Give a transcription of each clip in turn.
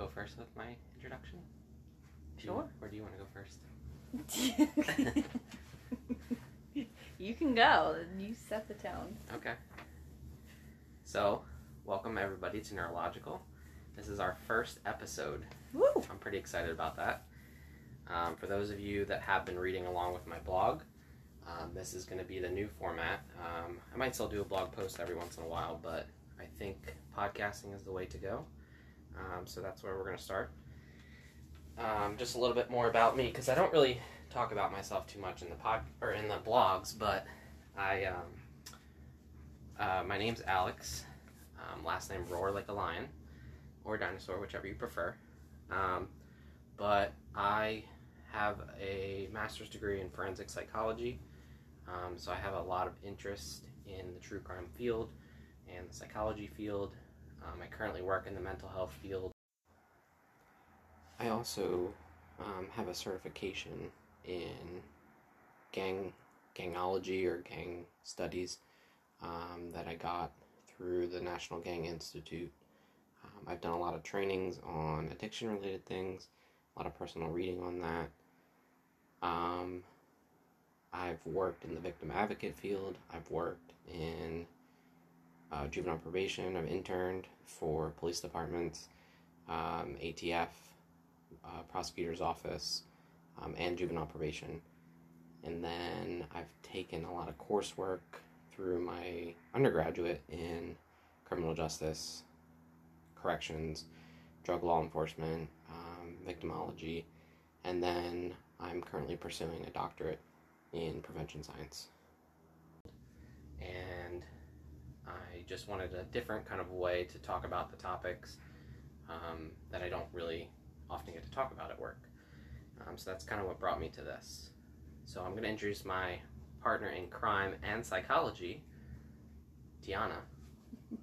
go first with my introduction? Do you- Sure. or do you want to go first? you can go. You set the tone. Okay. So, welcome everybody to Neurolawgical. This is our first episode. Woo! I'm pretty excited about that. Um, for those of you that have been reading along with my blog, um, this is going to be the new format. Um, I might still do a blog post every once in a while, but I think podcasting is the way to go. Um, so that's where we're going to start. Um, just a little bit more about me because I don't really talk about myself too much in the pod or in the blogs, but I um, uh, my name's Alex. Um, last name Roar like a lion or dinosaur, whichever you prefer. Um, but I have a master's degree in forensic psychology, um, so I have a lot of interest in the true crime field and the psychology field. Um, I currently work in the mental health field. I also um, have a certification in gang gangology or gang studies um, that I got through the National Gang Institute. Um, I've done a lot of trainings on addiction related things, a lot of personal reading on that. Um, I've worked in the victim advocate field, I've worked in uh, juvenile probation, I've interned for police departments, um, ATF, uh, prosecutor's office, um, and juvenile probation. And then I've taken a lot of coursework through my undergraduate in criminal justice, corrections, drug law enforcement, um, victimology, and then I'm currently pursuing a doctorate in prevention science. And Just wanted a different kind of way to talk about the topics um, that I don't really often get to talk about at work. Um, so that's kind of what brought me to this. So I'm going to introduce my partner in crime and psychology, Tiana.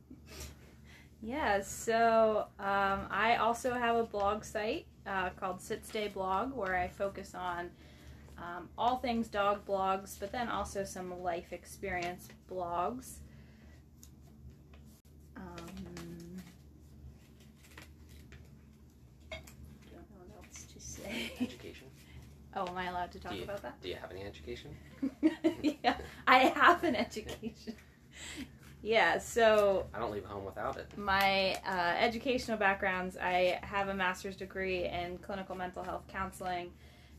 Yeah, so um, I also have a blog site uh, called Sit Stay Blog where I focus on um, all things dog blogs, but then also some life experience blogs. Um, don't know what else to say. Education. Oh, am I allowed to talk you- about that? Do you have any education? yeah, I have an education. Yeah, so I don't leave home without it. my uh, educational backgrounds I have a master's degree in clinical mental health counseling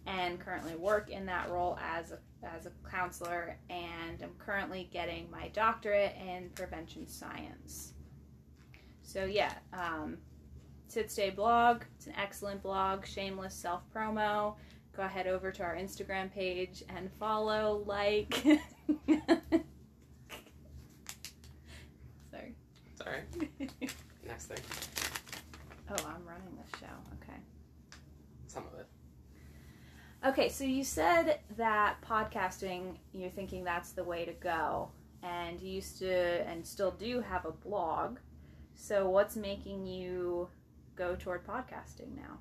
and currently work in that role as a, as a counselor and I'm currently getting my doctorate in prevention science. So yeah, um, Sit Stay blog, it's an excellent blog, shameless self promo. Go ahead over to our Instagram page and follow, like. Sorry. Sorry. Next thing. Oh, I'm running this show. Okay. Some of it. Okay, so you said that podcasting, you're thinking that's the way to go. And you used to and still do have a blog. So what's making you go toward podcasting now?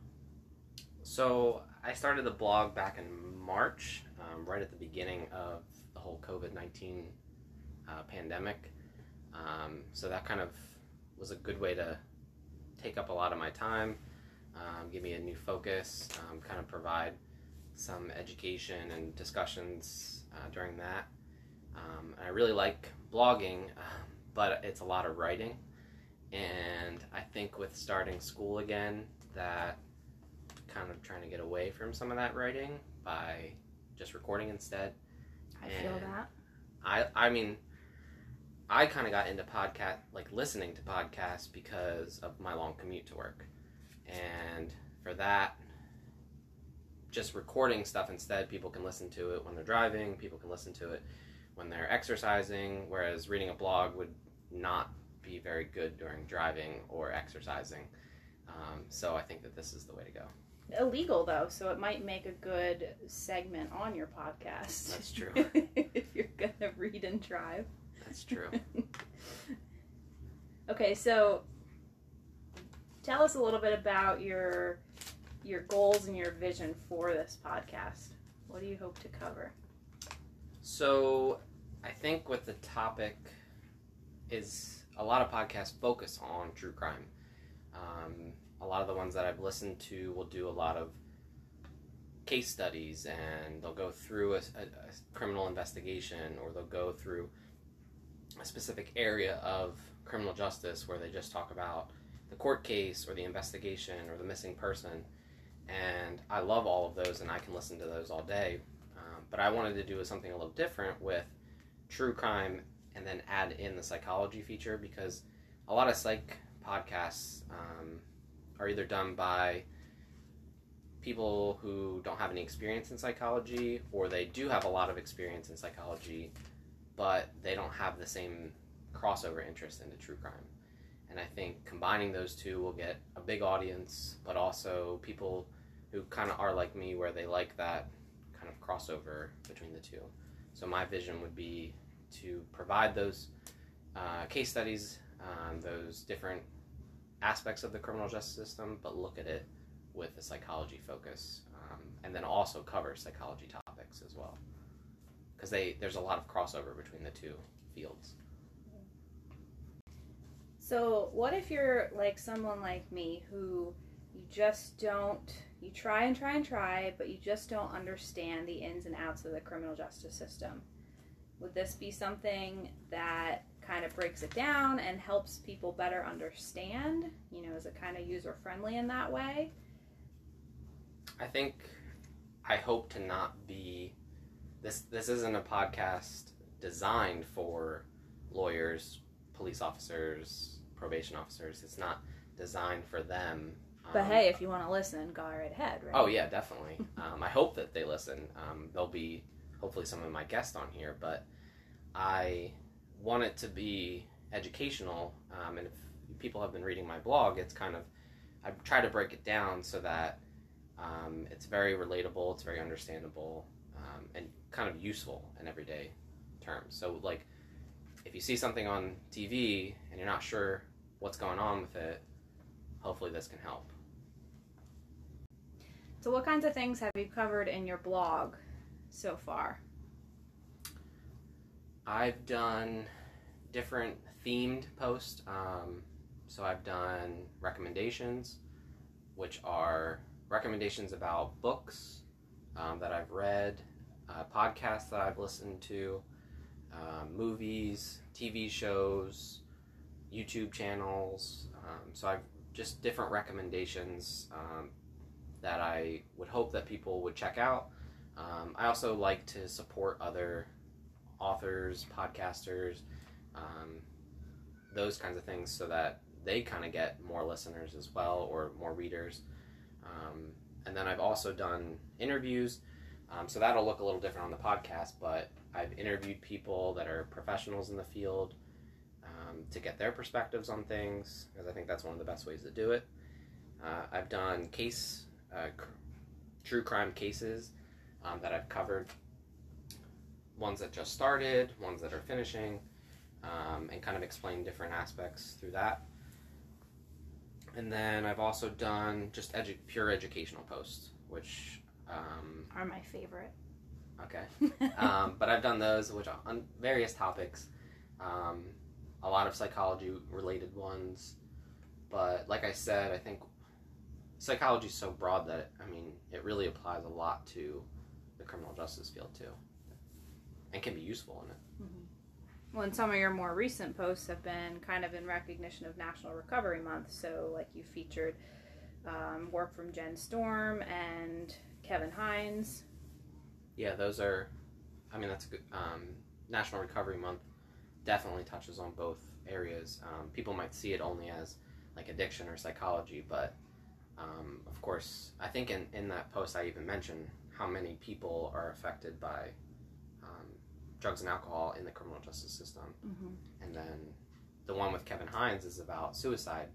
So I started the blog back in March, um, right at the beginning of the whole COVID nineteen uh, pandemic. Um, so that kind of was a good way to take up a lot of my time, um, give me a new focus, um, kind of provide some education and discussions uh, during that. Um, and I really like blogging, um, but it's a lot of writing. And I think with starting school again, that kind of trying to get away from some of that writing by just recording instead. I feel that. I I mean, I kind of got into podcast like listening to podcasts because of my long commute to work, and for that, just recording stuff instead. People can listen to it when they're driving. People can listen to it when they're exercising. Whereas reading a blog would not be very good during driving or exercising. Um, so I think that this is the way to go. Illegal though, so it might make a good segment on your podcast. That's true. if you're gonna read and drive. That's true. okay, so tell us a little bit about your your goals and your vision for this podcast. What do you hope to cover? So, I think with the topic is a lot of podcasts focus on true crime. Um, a lot of the ones that I've listened to will do a lot of case studies and they'll go through a, a, a criminal investigation or they'll go through a specific area of criminal justice where they just talk about the court case or the investigation or the missing person. And I love all of those and I can listen to those all day. Um, but I wanted to do something a little different with true crime and then add in the psychology feature because a lot of psych podcasts um, are either done by people who don't have any experience in psychology or they do have a lot of experience in psychology but they don't have the same crossover interest into true crime. And i think combining those two will get a big audience but also people who kind of are like me where they like that kind of crossover between the two. So my vision would be to provide those uh, case studies um, those different aspects of the criminal justice system, but look at it with a psychology focus, um, and then also cover psychology topics as well, because they there's a lot of crossover between the two fields. So, what if you're like someone like me who you just don't, you try and try and try, but you just don't understand the ins and outs of the criminal justice system? Would this be something that kind of breaks it down and helps people better understand? You know, is it kind of user friendly in that way? I think I hope to not be this this isn't a podcast designed for lawyers, police officers, probation officers. It's not designed for them. But Um, hey, if you want to listen, go right ahead, right? Oh yeah, definitely. Um, I hope that they listen. Um, there'll be hopefully some of my guests on here, but I want it to be educational. Um, and if people have been reading my blog, it's kind of I try to break it down so that um, it's very relatable, it's very understandable, um, and kind of useful in everyday terms. So like if you see something on TV and you're not sure what's going on with it, hopefully this can help. So, what kinds of things have you covered in your blog so far? I've done different themed posts. Um, so I've done recommendations, which are recommendations about books um, that I've read, uh, podcasts that I've listened to, uh, movies, TV shows, YouTube channels. Um, so I've just different recommendations um, that I would hope that people would check out. Um, I also like to support other authors, podcasters, um, those kinds of things, so that they kind of get more listeners as well or more readers. Um, and then I've also done interviews, um, so that'll look a little different on the podcast. But I've interviewed people that are professionals in the field um, to get their perspectives on things, because I think that's one of the best ways to do it. Uh, I've done case, uh, cr- true crime cases um, that I've covered ones that just started, ones that are finishing, um, and kind of explain different aspects through that. And then I've also done just edu- pure educational posts, which, um, Are my favorite. okay. Um, but I've done those, which are on various topics, um, a lot of psychology related ones. But like I said, I think psychology is so broad that, I mean, it really applies a lot to the criminal justice field too and can be useful in it. Well, and some of your more recent posts have been kind of in recognition of National Recovery Month. So, like you featured um, work from Jen Storm and Kevin Hines. Yeah, those are. I mean, that's a good. Um, National Recovery Month definitely touches on both areas. Um, people might see it only as like addiction or psychology, but um, of course, I think in, in that post I even mentioned how many people are affected by drugs and alcohol in the criminal justice system. Mm-hmm. And then the one with Kevin Hines is about suicide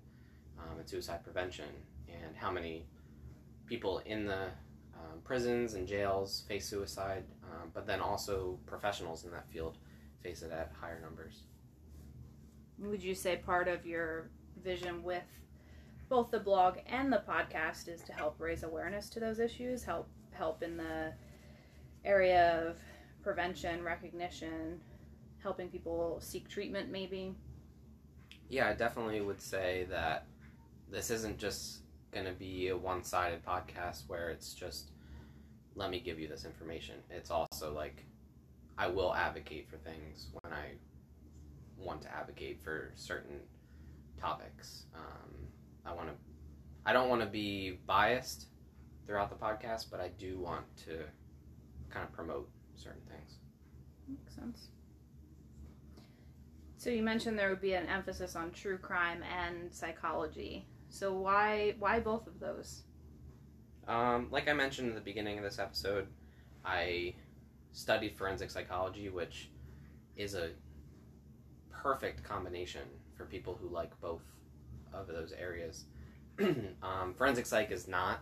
um, and suicide prevention and how many people in the um, prisons and jails face suicide, um, but then also professionals in that field face it at higher numbers. Would you say part of your vision with both the blog and the podcast is to help raise awareness to those issues, help help in the area of prevention, recognition, helping people seek treatment maybe? Yeah, I definitely would say that this isn't just going to be a one sided podcast where it's just, let me give you this information. It's also like, I will advocate for things when I want to advocate for certain topics. Um, I want to, I don't want to be biased throughout the podcast, but I do want to kind of promote certain things. Makes sense. So you mentioned there would be an emphasis on true crime and psychology. So why why both of those? Um, like I mentioned in the beginning of this episode, I studied forensic psychology, which is a perfect combination for people who like both of those areas. um, forensic psych is not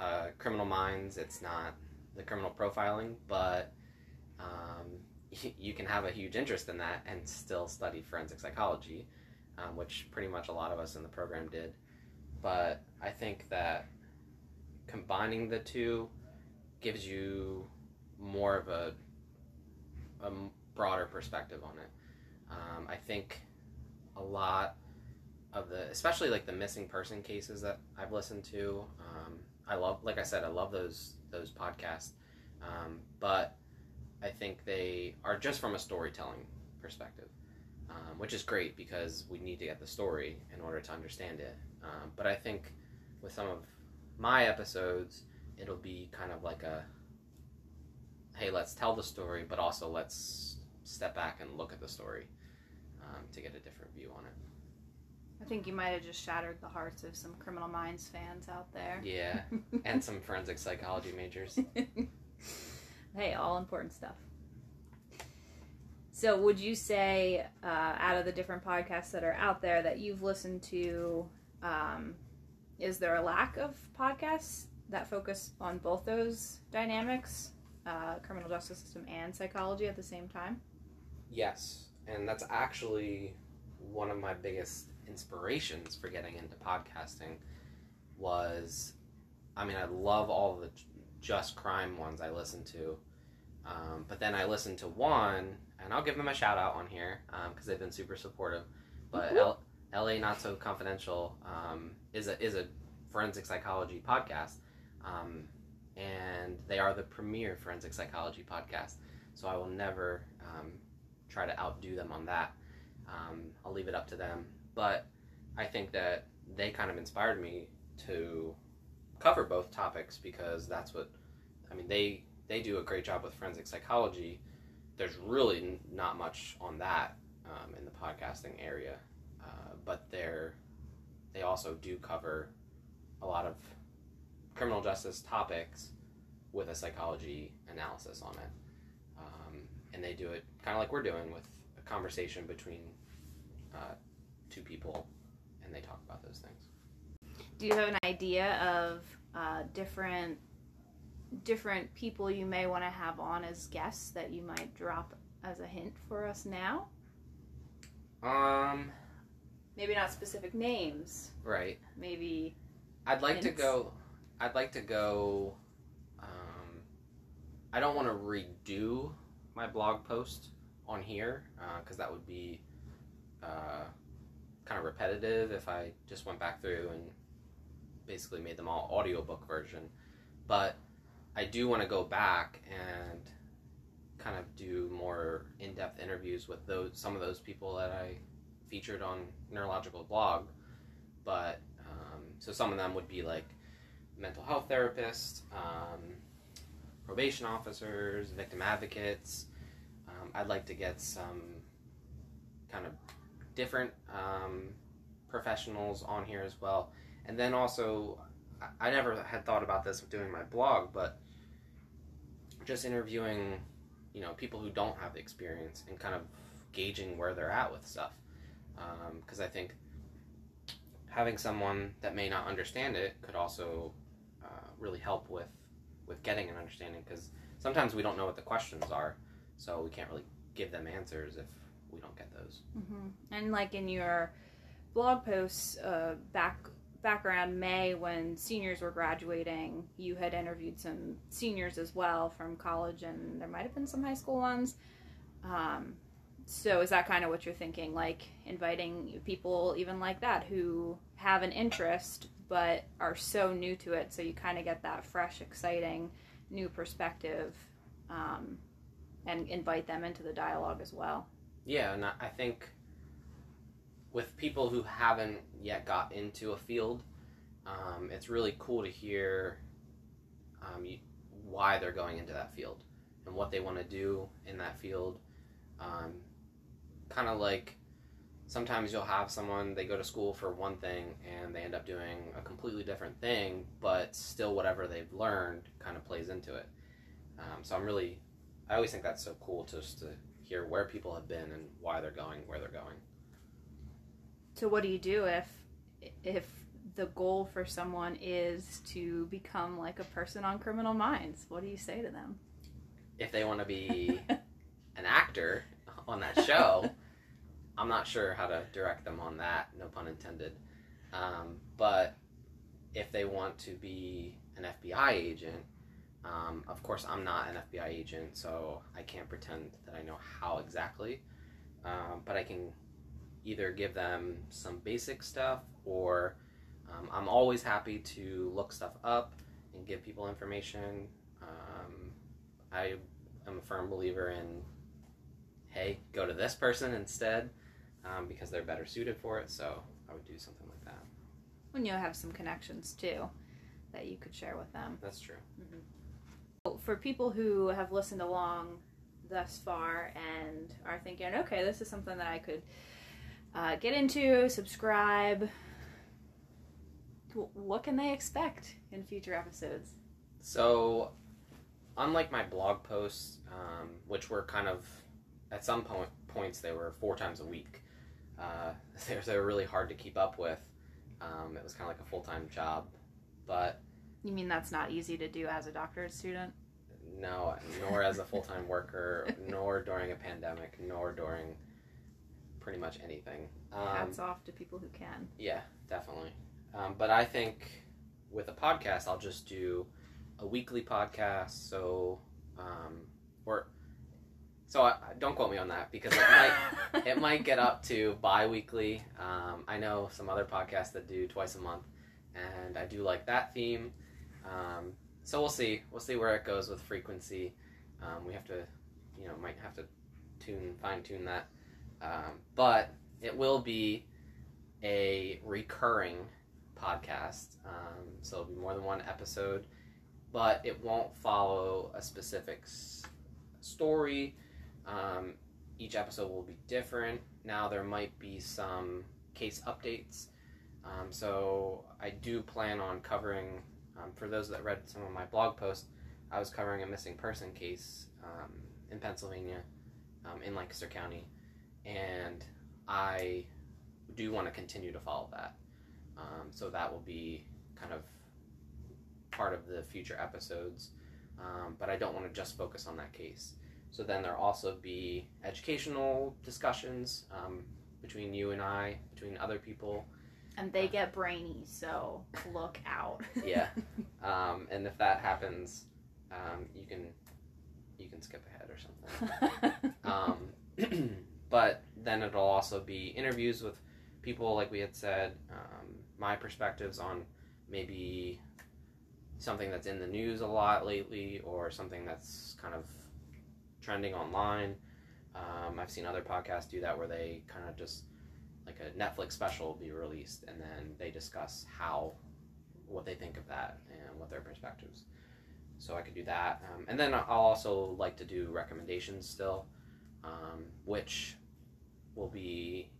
uh, criminal minds, it's not the criminal profiling, but um, you can have a huge interest in that and still study forensic psychology, um, which pretty much a lot of us in the program did. But I think that combining the two gives you more of a, a broader perspective on it. Um, I think a lot of the, especially like the missing person cases that I've listened to. Um, I love, like I said, I love those those podcasts, um, but I think they are just from a storytelling perspective, um, which is great because we need to get the story in order to understand it. Um, but I think with some of my episodes, it'll be kind of like a hey, let's tell the story, but also let's step back and look at the story um, to get a different view on it. I think you might have just shattered the hearts of some Criminal Minds fans out there. Yeah, and some forensic psychology majors. hey, all important stuff. So, would you say, uh, out of the different podcasts that are out there that you've listened to, um, is there a lack of podcasts that focus on both those dynamics, uh, criminal justice system and psychology at the same time? Yes, and that's actually one of my biggest inspirations for getting into podcasting was I mean I love all the just crime ones I listen to um, but then I listened to one and I'll give them a shout out on here because um, they've been super supportive. But L- LA Not So Confidential um, is a is a forensic psychology podcast. Um, and they are the premier forensic psychology podcast. So I will never um, try to outdo them on that. Um, I'll leave it up to them. But I think that they kind of inspired me to cover both topics because that's what I mean. They they do a great job with forensic psychology. There's really not much on that um, in the podcasting area, uh, but they're they also do cover a lot of criminal justice topics with a psychology analysis on it, um, and they do it kind of like we're doing with a conversation between uh, two people, and they talk about those things. Do you have an idea of uh, different different people you may want to have on as guests that you might drop as a hint for us now? Um, maybe not specific names. Right. Maybe. I'd like hints. to go. I'd like to go. Um, I don't want to redo my blog post on here because uh, that would be uh, kind of repetitive if I just went back through and basically made them all audiobook version. But I do want to go back and kind of do more in-depth interviews with those some of those people that I featured on Neurolawgical Blog. But um, so some of them would be like mental health therapists, um, probation officers, victim advocates. Um, I'd like to get some kind of different um, professionals on here as well. And then also, I never had thought about this doing my blog, but just interviewing, you know, people who don't have the experience and kind of gauging where they're at with stuff. Because um, I think having someone that may not understand it could also uh, really help with with getting an understanding. Because sometimes we don't know what the questions are, so we can't really give them answers if we don't get those. Mm-hmm. And like in your blog posts uh, back back around May when seniors were graduating, you had interviewed some seniors as well from college, and there might have been some high school ones. Um, so is that kind of what you're thinking like inviting people even like that who have an interest but are so new to it so you kind of get that fresh exciting new perspective um, and invite them into the dialogue as well Yeah, and I I think with people who haven't yet got into a field, um, it's really cool to hear um, you, why they're going into that field and what they want to do in that field. Um, kind of like sometimes you'll have someone they go to school for one thing and they end up doing a completely different thing, but still whatever they've learned kind of plays into it. Um, so I'm really, I always think that's so cool just to hear where people have been and why they're going where they're going. So what do you do if if the goal for someone is to become like a person on criminal minds what do you say to them If they want to be an actor on that show, I'm not sure how to direct them on that, no pun intended. Um, but if they want to be an FBI agent, um, of course, I'm not an FBI agent, so I can't pretend that I know how exactly. Um, but I can either give them some basic stuff, or um, I'm always happy to look stuff up and give people information. Um, I am a firm believer in, hey, go to this person instead, um, because they're better suited for it. So I would do something like that. when you have some connections too that you could share with them That's true. for people who have listened along thus far and are thinking, okay, this is something that I could uh, get into, subscribe, what can they expect in future episodes? So, unlike my blog posts, um, which were kind of at some point points they were four times a week, uh, they, were- they were really hard to keep up with. Um, it was kind of like a full time job, but You mean that's not easy to do as a doctorate student? no, nor as a full time worker, nor during a pandemic, nor during pretty much anything. Um, Hats off to people who can. Yeah, definitely. Um, but I think with a podcast, I'll just do a weekly podcast. So, um, or so I, don't quote me on that because it might it might get up to bi-weekly. Um, I know some other podcasts that do twice a month, and I do like that theme. Um, so we'll see. We'll see where it goes with frequency. Um, we have to, you know, might have to tune fine tune that. Um, but it will be a recurring podcast. Um, so it'll be more than one episode, but it won't follow a specific s- story. Um, each episode will be different. Now there might be some case updates. Um, so I do plan on covering. Um, for those that read some of my blog posts, I was covering a missing person case um, in Pennsylvania, um, in Lancaster County, and I do want to continue to follow that. Um, so that will be kind of part of the future episodes. Um, but I don't want to just focus on that case. So then there'll also be educational discussions um, between you and I, between other people. And they get brainy, so look out. Yeah. Um, and if that happens, um, you can you can skip ahead or something. But then it'll also be interviews with people, like we had said, um, my perspectives on maybe something that's in the news a lot lately or something that's kind of trending online. Um, I've seen other podcasts do that where they kind of just like a Netflix special will be released and then they discuss how what they think of that and what their perspectives. So I could do that, um, and then I'll also like to do recommendations still, um, which will be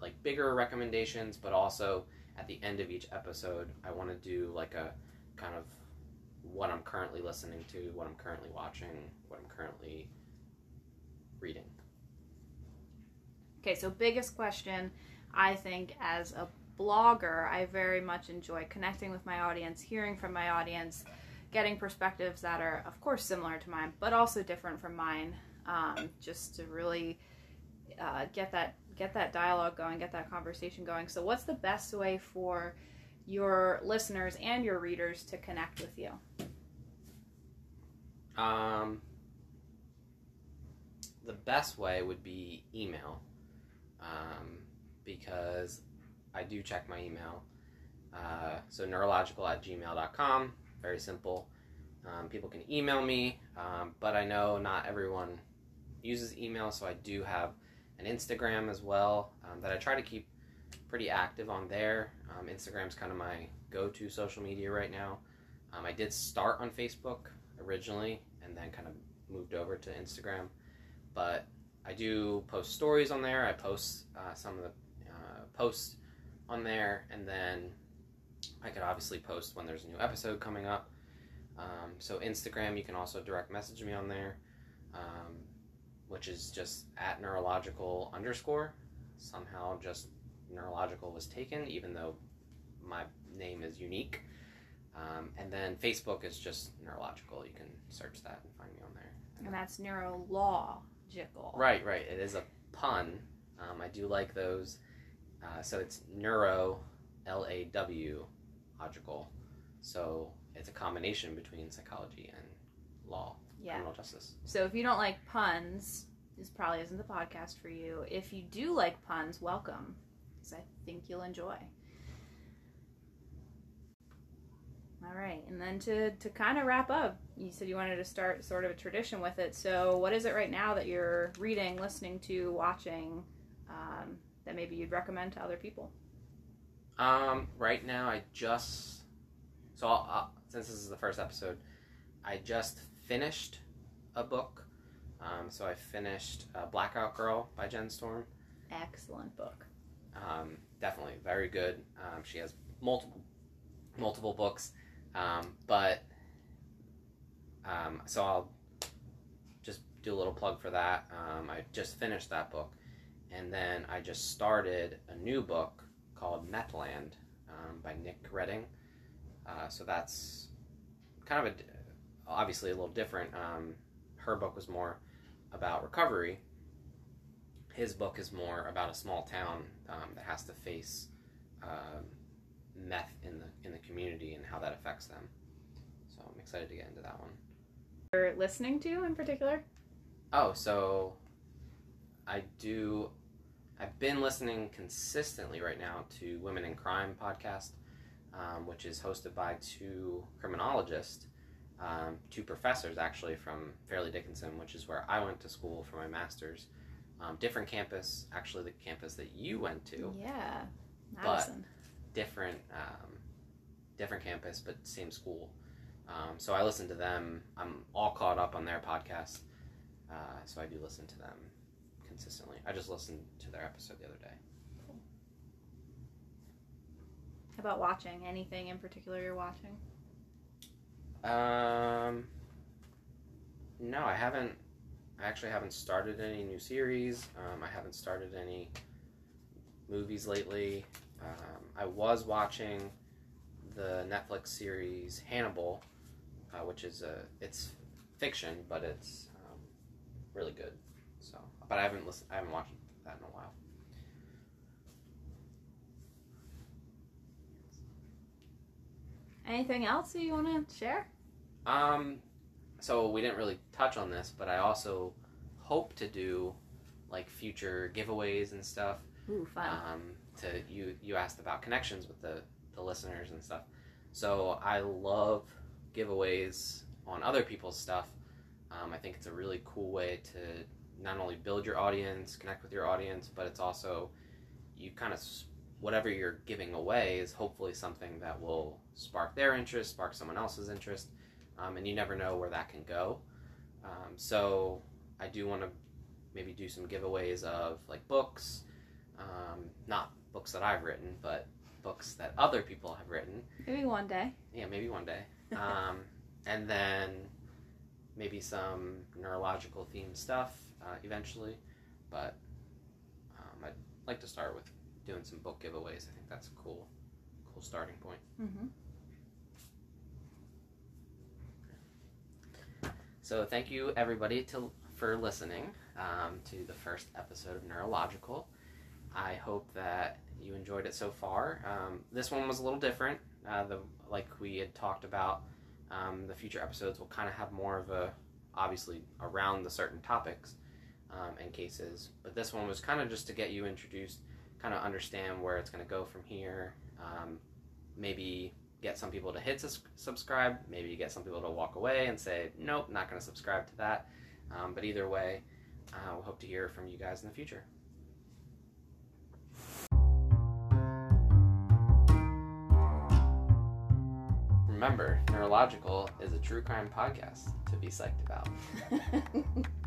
like bigger recommendations, but also at the end of each episode, I want to do like a kind of what I'm currently listening to, what I'm currently watching, what I'm currently reading. Okay, so biggest question, I think as a blogger, I very much enjoy connecting with my audience, hearing from my audience, getting perspectives that are, of course, similar to mine, but also different from mine, um, just to really uh, get that get that dialogue going, get that conversation going. So, what's the best way for your listeners and your readers to connect with you? Um, the best way would be email, um, because I do check my email. Uh, so neurolawgical at gmail.com, very simple. Um, people can email me, um, but I know not everyone uses email, so I do have Instagram as well um, that I try to keep pretty active on there. Um, Instagram's kind of my go to social media right now. Um, I did start on Facebook originally and then kind of moved over to Instagram, but I do post stories on there. I post uh, some of the uh, posts on there, and then I could obviously post when there's a new episode coming up. Um, so Instagram, you can also direct message me on there, um, which is just at neurolawgical underscore. Somehow, just neurolawgical was taken, even though my name is unique. Um, and then Facebook is just neurolawgical. You can search that and find me on there. And that's neurolawgical. Right, right. It is a pun. Um, I do like those. Uh, so it's neuro, L A W, logical. So it's a combination between psychology and law, Yeah. criminal justice. So if you don't like puns, this probably isn't the podcast for you. If you do like puns, welcome, because I think you'll enjoy. All right, and then to to kind of wrap up, you said you wanted to start sort of a tradition with it. So what is it right now that you're reading, listening to, watching, um, that maybe you'd recommend to other people? Um, right now, I just so I'll, I'll, since this is the first episode, I just finished a book. Um, so I finished uh, Blackout Girl by Jen Storm. Excellent book. Um, definitely very good. Um, she has multiple multiple books, um, but um, so I'll just do a little plug for that. Um, I just finished that book, and then I just started a new book called Methland um, by Nick Reding. Uh, so that's kind of a obviously a little different. Um, her book was more about recovery. His book is more about a small town um, that has to face uh, meth in the in the community and how that affects them. So I'm excited to get into that one. You're listening to in particular? Oh, so I do. I've been listening consistently right now to Women in Crime podcast, um, which is hosted by two criminologists, um, two professors actually from Fairleigh Dickinson, which is where I went to school for my master's. Um, different campus, actually the campus that you went to. Yeah, But- different um, different campus but same school um, so i listen to them i'm all caught up on their podcast uh, so i do listen to them consistently i just listened to their episode the other day How about watching? Anything in particular you're watching? Um, no i haven't i actually haven't started any new series. Um, i haven't started any movies lately. Um, i was watching the netflix series hannibal uh, which is a it's fiction but it's um, really good. So but i haven't listened i haven't watched that in a while Anything else that you want to share? Um, so we didn't really touch on this, but I also hope to do like future giveaways and stuff. Ooh, fun. Um, to you, you asked about connections with the the listeners and stuff. So I love giveaways on other people's stuff. Um, I think it's a really cool way to not only build your audience, connect with your audience, but it's also you kind of whatever you're giving away is hopefully something that will spark their interest, spark someone else's interest, um, and you never know where that can go. Um, so I do want to maybe do some giveaways of like books, um, not books that I've written, but books that other people have written. Maybe one day. Yeah, maybe one day. Um, and then maybe some neurolawgical themed stuff uh, eventually. But um, I'd like to start with doing some book giveaways. I think that's a cool, cool starting point. Mm-hmm. So thank you everybody to for listening um, to the first episode of Neurolawgical. I hope that you enjoyed it so far. Um, this one was a little different. Uh, the like we had talked about, um, the future episodes will kind of have more of a obviously around the certain topics, um, and cases. But this one was kind of just to get you introduced, kind of understand where it's going to go from here. Um, maybe get some people to hit subscribe. Maybe get some people to walk away and say, nope, not going to subscribe to that. Um, but either way, uh, we'll hope to hear from you guys in the future. Remember, Neurolawgical is a true crime podcast to be psyched about.